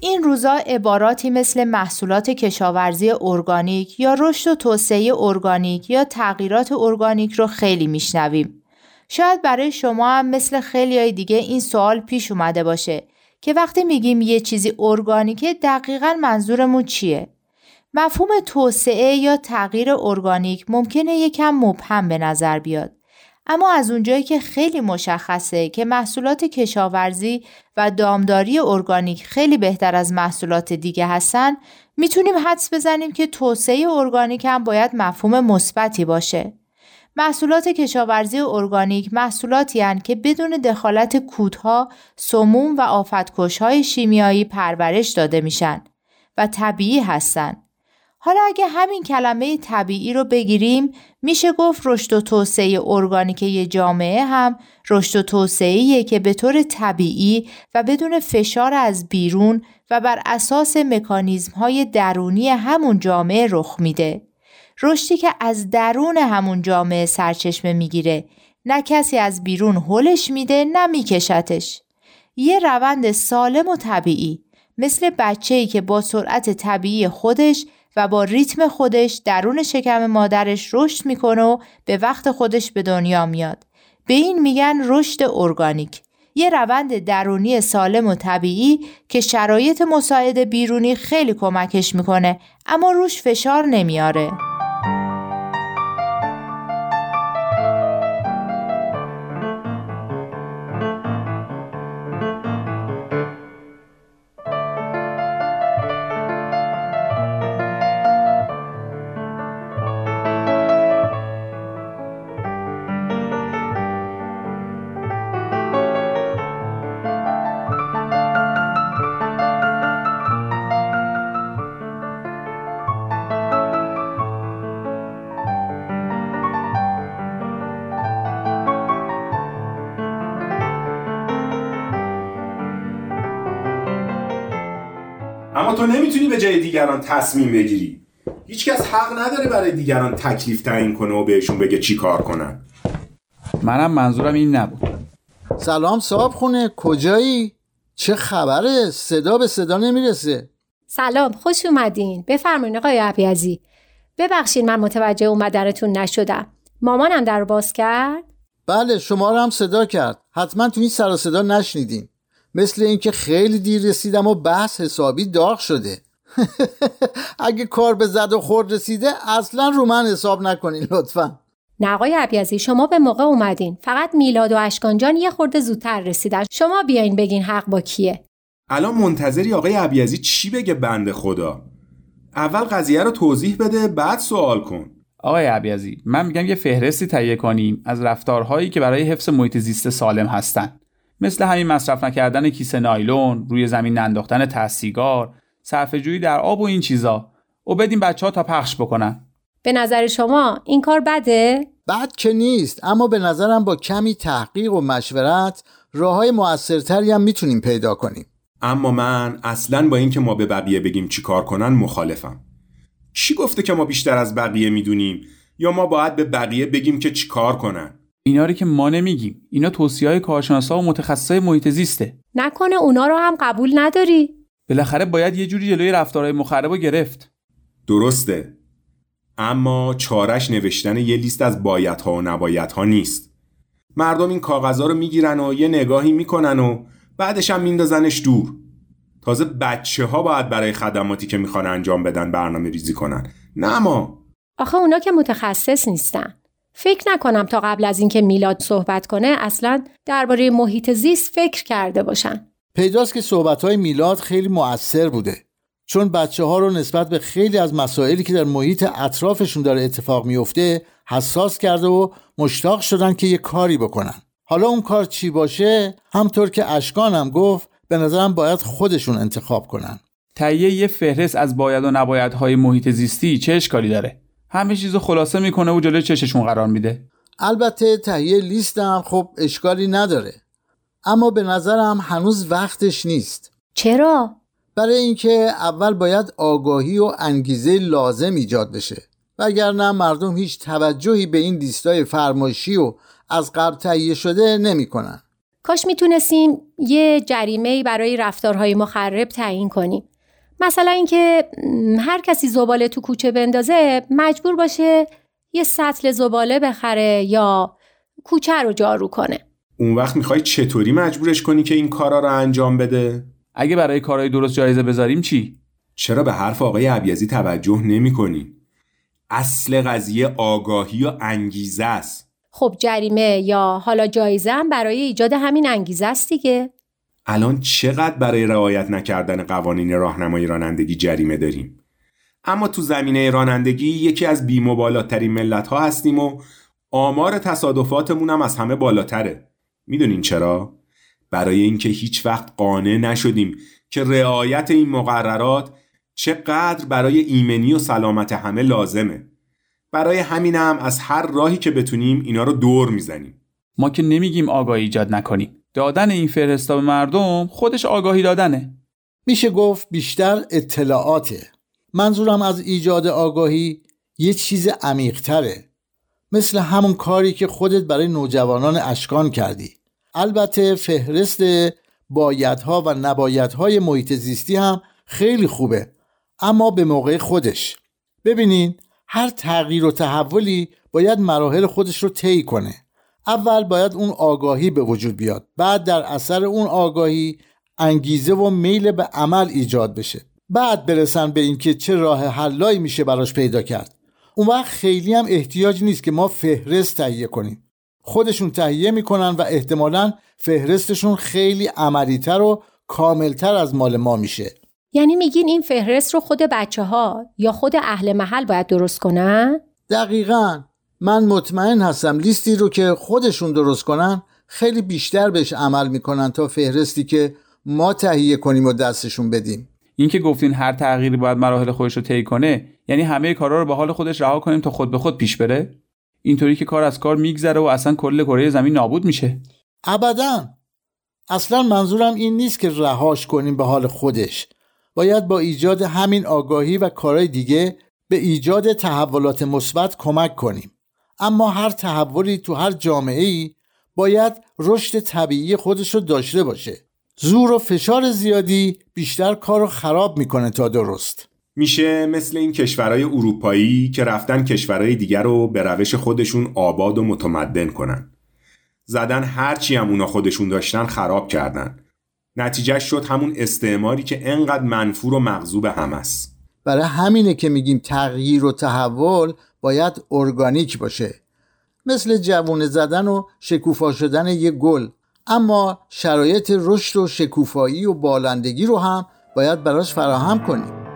این روزا عباراتی مثل محصولات کشاورزی ارگانیک یا رشد و توسعه ارگانیک یا تغییرات ارگانیک رو خیلی میشنویم. شاید برای شما هم مثل خیلی های دیگه این سوال پیش اومده باشه که وقتی میگیم یه چیزی ارگانیکه دقیقا منظورمون چیه؟ مفهوم توسعه یا تغییر ارگانیک ممکنه یکم مبهم به نظر بیاد. اما از اونجایی که خیلی مشخصه که محصولات کشاورزی و دامداری ارگانیک خیلی بهتر از محصولات دیگه هستن می‌تونیم حدس بزنیم که توسعه ارگانیک هم باید مفهوم مثبتی باشه. محصولات کشاورزی ارگانیک محصولاتی هن که بدون دخالت کودها، سموم و آفتکشهای شیمیایی پرورش داده میشن و طبیعی هستن. حالا اگه همین کلمه طبیعی رو بگیریم میشه گفت رشد و توسعه ارگانیک یه جامعه هم رشد و توسعه که به طور طبیعی و بدون فشار از بیرون و بر اساس مکانیزم های درونی همون جامعه رخ میده. رشدی که از درون همون جامعه سرچشمه می‌گیره نه کسی از بیرون هلش میده نه میکشتش. یه روند سالم و طبیعی مثل بچه‌ای که با سرعت طبیعی خودش و با ریتم خودش درون شکم مادرش رشد می‌کنه و به وقت خودش به دنیا میاد. به این میگن رشد ارگانیک. یه روند درونی سالم و طبیعی که شرایط مساعد بیرونی خیلی کمکش می‌کنه اما روش فشار نمیاره. تو نمی‌تونی به جای دیگران تصمیم بگیری. هیچکس حق نداره برای دیگران تکلیف تعیین کنه و بهشون بگه چی کار کنن. منم منظورم این نبود. سلام صاحب خونه کجایی؟ چه خبره؟ صدا به صدا نمی‌رسه. سلام خوش اومدین. بفرمایین آقای عبیزی ببخشید من متوجه اومدنتون نشدم. مامانم در باز کرد؟ بله شما رو هم صدا کرد. حتما تو این سر و صدا نشنیدین. مثل اینکه خیلی دیر رسیدم و بحث حسابی داغ شده. اگه کار به زد و خورد رسیده اصلا رو من حساب نکنین لطفا. نه آقای عبیزی شما به موقع اومدین. فقط میلاد و اشکانجان یه خورده زودتر رسیدن. شما بیاین بگین حق با کیه. الان منتظری آقای عبیزی چی بگه بنده خدا؟ اول قضیه رو توضیح بده بعد سوال کن. آقای عبیزی من میگم یه فهرستی تهیه کنیم از رفتارهایی که برای حفظ محیط زیست سالم هستن. مثل همین مصرف نکردن کیسه نایلون روی زمین ننداختن تسیگار صرفه‌جویی در آب و این چیزا. و بدیم بچه ها تا پخش بکنن. به نظر شما این کار بده؟ بد که نیست اما به نظرم با کمی تحقیق و مشورت راه های موثرتری هم می‌تونیم پیدا کنیم. اما من اصلا با اینکه ما به بقیه بگیم چی کار کنن مخالفم. چی گفته که ما بیشتر از بقیه می‌دونیم؟ یا ما باید به بقیه بگیم که چی کار کنن؟ اینا رو که ما نمیگیم. اینا توصیه های کارشناسا و متخصصای محیط زیسته. نکنه اونا رو هم قبول نداری؟ بالاخره باید یه جوری جلوی رفتارهای مخرب رو گرفت. درسته. اما چارش نوشتن یه لیست از بایدها و نبایدها نیست. مردم این کاغذها رو می‌گیرن و یه نگاهی می‌کنن و بعدش هم میندازنش دور. تازه بچه ها باید برای خدماتی که می‌خوان انجام بدن برنامه ریزی کنن. نه ما آخه اونا که متخصص نیستن. فکر نکنم تا قبل از اینکه میلاد صحبت کنه اصلا درباره محیط زیست فکر کرده باشن. پیداست که صحبت های میلاد خیلی مؤثر بوده چون بچه ها رو نسبت به خیلی از مسائلی که در محیط اطرافشون داره اتفاق میفته حساس کرده و مشتاق شدن که یه کاری بکنن. حالا اون کار چی باشه؟ همطور که اشکانم گفت به نظرم باید خودشون انتخاب کنن. تهیه یه فهرست از باید و نبایدهای محیط زیستی چه اشکالی داره؟ همه چیزو خلاصه می‌کنه و جلوی چششون قرار میده البته تهیه لیست هم خب اشکالی نداره اما به نظرم هنوز وقتش نیست چرا؟ برای اینکه اول باید آگاهی و انگیزه لازم ایجاد بشه وگرنه مردم هیچ توجهی به این لیستای فرمایشی و از قبل تهیه شده نمی‌کنن. کاش می‌تونستیم یه جریمه برای رفتارهای مخرب تعیین کنیم. مثلا اینکه هر کسی زباله تو کوچه بندازه مجبور باشه یه سطل زباله بخره یا کوچه رو جارو کنه. اون وقت می‌خوای چطوری مجبورش کنی که این کارا رو انجام بده؟ اگه برای کارهای درست جایزه بذاریم چی؟ چرا به حرف آقای عبیزی توجه نمی کنی؟ اصل قضیه آگاهی و انگیزه است. خب جریمه یا حالا جایزه هم برای ایجاد همین انگیزه است دیگه. الان چقدر برای رعایت نکردن قوانین راهنمایی رانندگی جریمه داریم؟ اما تو زمینه رانندگی یکی از بیمبالاترین ملت ها هستیم و آمار تصادفاتمون هم از همه بالاتره. می‌دونین چرا؟ برای اینکه هیچ وقت قانع نشدیم که رعایت این مقررات چقدر برای ایمنی و سلامت همه لازمه برای همینم از هر راهی که بتونیم اینا رو دور می‌زنیم ما که نمیگیم آگاهی ایجاد نکنیم دادن این فرستا به مردم خودش آگاهی دادنه. میشه گفت بیشتر اطلاعاته. منظورم از ایجاد آگاهی یه چیز عمیقتره. مثل همون کاری که خودت برای نوجوانان اشکان کردی. البته فهرست بایدها و نبایدهای محیط زیستی هم خیلی خوبه اما به موقع خودش. ببینین هر تغییر و تحولی باید مراحل خودش رو طی کنه. اول باید اون آگاهی به وجود بیاد. بعد در اثر اون آگاهی انگیزه و میل به عمل ایجاد بشه. بعد برسن به اینکه چه راه حلایی میشه براش پیدا کرد. اون وقت خیلی هم احتیاج نیست که ما فهرست تهیه کنیم. خودشون تهیه می‌کنن و احتمالا فهرستشون خیلی عملیتر و کاملتر از مال ما میشه. یعنی میگین این فهرست رو خود بچه ها یا خود اهل محل باید درست کنن؟ دقیقا. من مطمئن هستم لیستی رو که خودشون درست کنن خیلی بیشتر بهش عمل می‌کنن تا فهرستی که ما تهیه کنیم و دستشون بدیم. این که گفتین هر تغییری باید مراحل خودش رو طی کنه یعنی همه کارا رو به حال خودش رها کنیم تا خود به خود پیش بره؟ اینطوری که کار از کار میگذره و اصلا کل کره زمین نابود میشه. ابدا. اصلا منظورم این نیست که رهاش کنیم به حال خودش. باید با ایجاد همین آگاهی و کارهای دیگه به ایجاد تحولات مثبت کمک کنیم. اما هر تحولی تو هر جامعه ای باید رشد طبیعی خودش رو داشته باشه. زور و فشار زیادی بیشتر کار رو خراب می‌کنه تا درست. میشه مثل این کشورهای اروپایی که رفتن کشورهای دیگر رو به روش خودشون آباد و متمدن کنن. زدن هرچی هم اونا خودشون داشتن خراب کردن. نتیجه شد همون استعماری که انقدر منفور و مغزوب هم است. برای همینه که میگیم تغییر و تحول باید ارگانیک باشه. مثل جوونه زدن و شکوفا شدن یک گل. اما شرایط رشد و شکوفایی و بالندگی رو هم باید براش فراهم کنیم.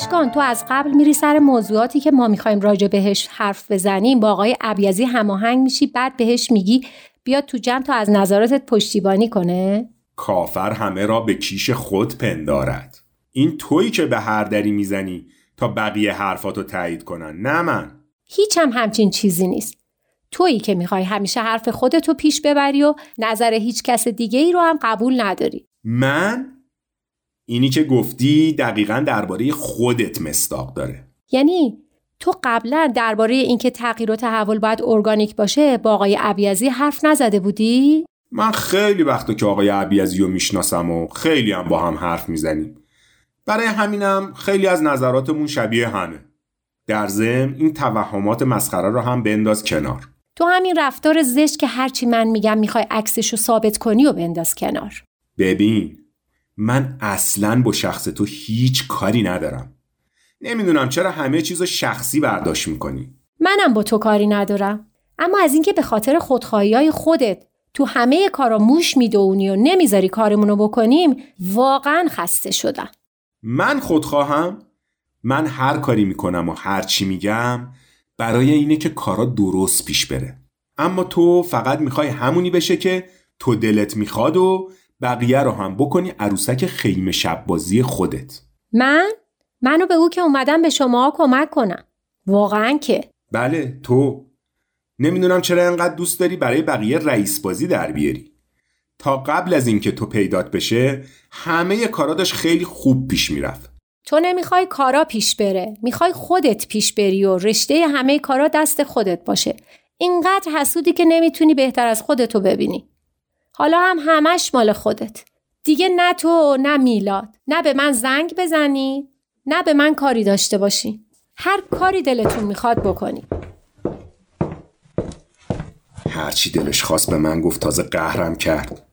اشکان تو از قبل میری سر موضوعاتی که ما می‌خوایم راجع بهش حرف بزنیم. با آقای عبیزی هماهنگ میشی بعد بهش میگی بیاد تو جمع تا از نظراتت پشتیبانی کنه. کافر همه را به کیش خود پندارد. این تویی که به هر دری می‌زنی تا بقیه حرفاتو تایید کنن. نه من. هیچ هم همچین چیزی نیست. تویی که می‌خوای همیشه حرف خودتو پیش ببری و نظر هیچ کس دیگه ای رو هم قبول نداری. من؟ اینی که گفتی دقیقا درباره خودت مستاق داره. یعنی تو قبلا درباره اینکه تغییر و تحول باید ارگانیک باشه با آقای عبیزی حرف نزده بودی؟ من خیلی وقتا که آقای عبیزی رو می‌شناسم و خیلی هم با هم حرف می‌زنیم. برای همینم خیلی از نظراتمون شبیه همه. در ضمن این توهمات مسخره رو هم بنداز کنار. تو همین رفتار زشت که هرچی من میگم می‌خوای عکسشو ثابت کنی و بنداز کنار. ببین من اصلا با شخص تو هیچ کاری ندارم. نمی‌دونم چرا همه چیزو شخصی برداشت می‌کنی. منم با تو کاری ندارم. اما از اینکه به خاطر خودخواهی های خودت تو همه کارا موش می‌دونی و نمی‌ذاری کارمونو بکنیم واقعا خسته شدم. من خودخواهم؟ من هر کاری می‌کنم و هر چی میگم برای اینه که کارا درست پیش بره. اما تو فقط می‌خوای همونی بشه که تو دلت می‌خواد و بقیه رو هم بکنی عروسک خیمه شب بازی خودت. من؟ منو به او که اومدم به شما کمک کنم. واقعا که. بله تو. نمی‌دونم چرا انقدر دوست داری برای بقیه رئیس بازی در بیاری. تا قبل از اینکه تو پیدات بشه همه کارادش خیلی خوب پیش می‌رفت. تو نمی‌خوای کارا پیش بره. می‌خوای خودت پیش بری و رشته همه کارا دست خودت باشه. اینقدر حسودی که نمی‌تونی بهتر از خودتو ببینی. حالا هم همش مال خودت. دیگه نه تو نه میلاد. نه به من زنگ بزنی نه به من کاری داشته باشی. هر کاری دلتون می‌خواد بکنی. هرچی دلش خواست به من گفت تازه قهرم کرد.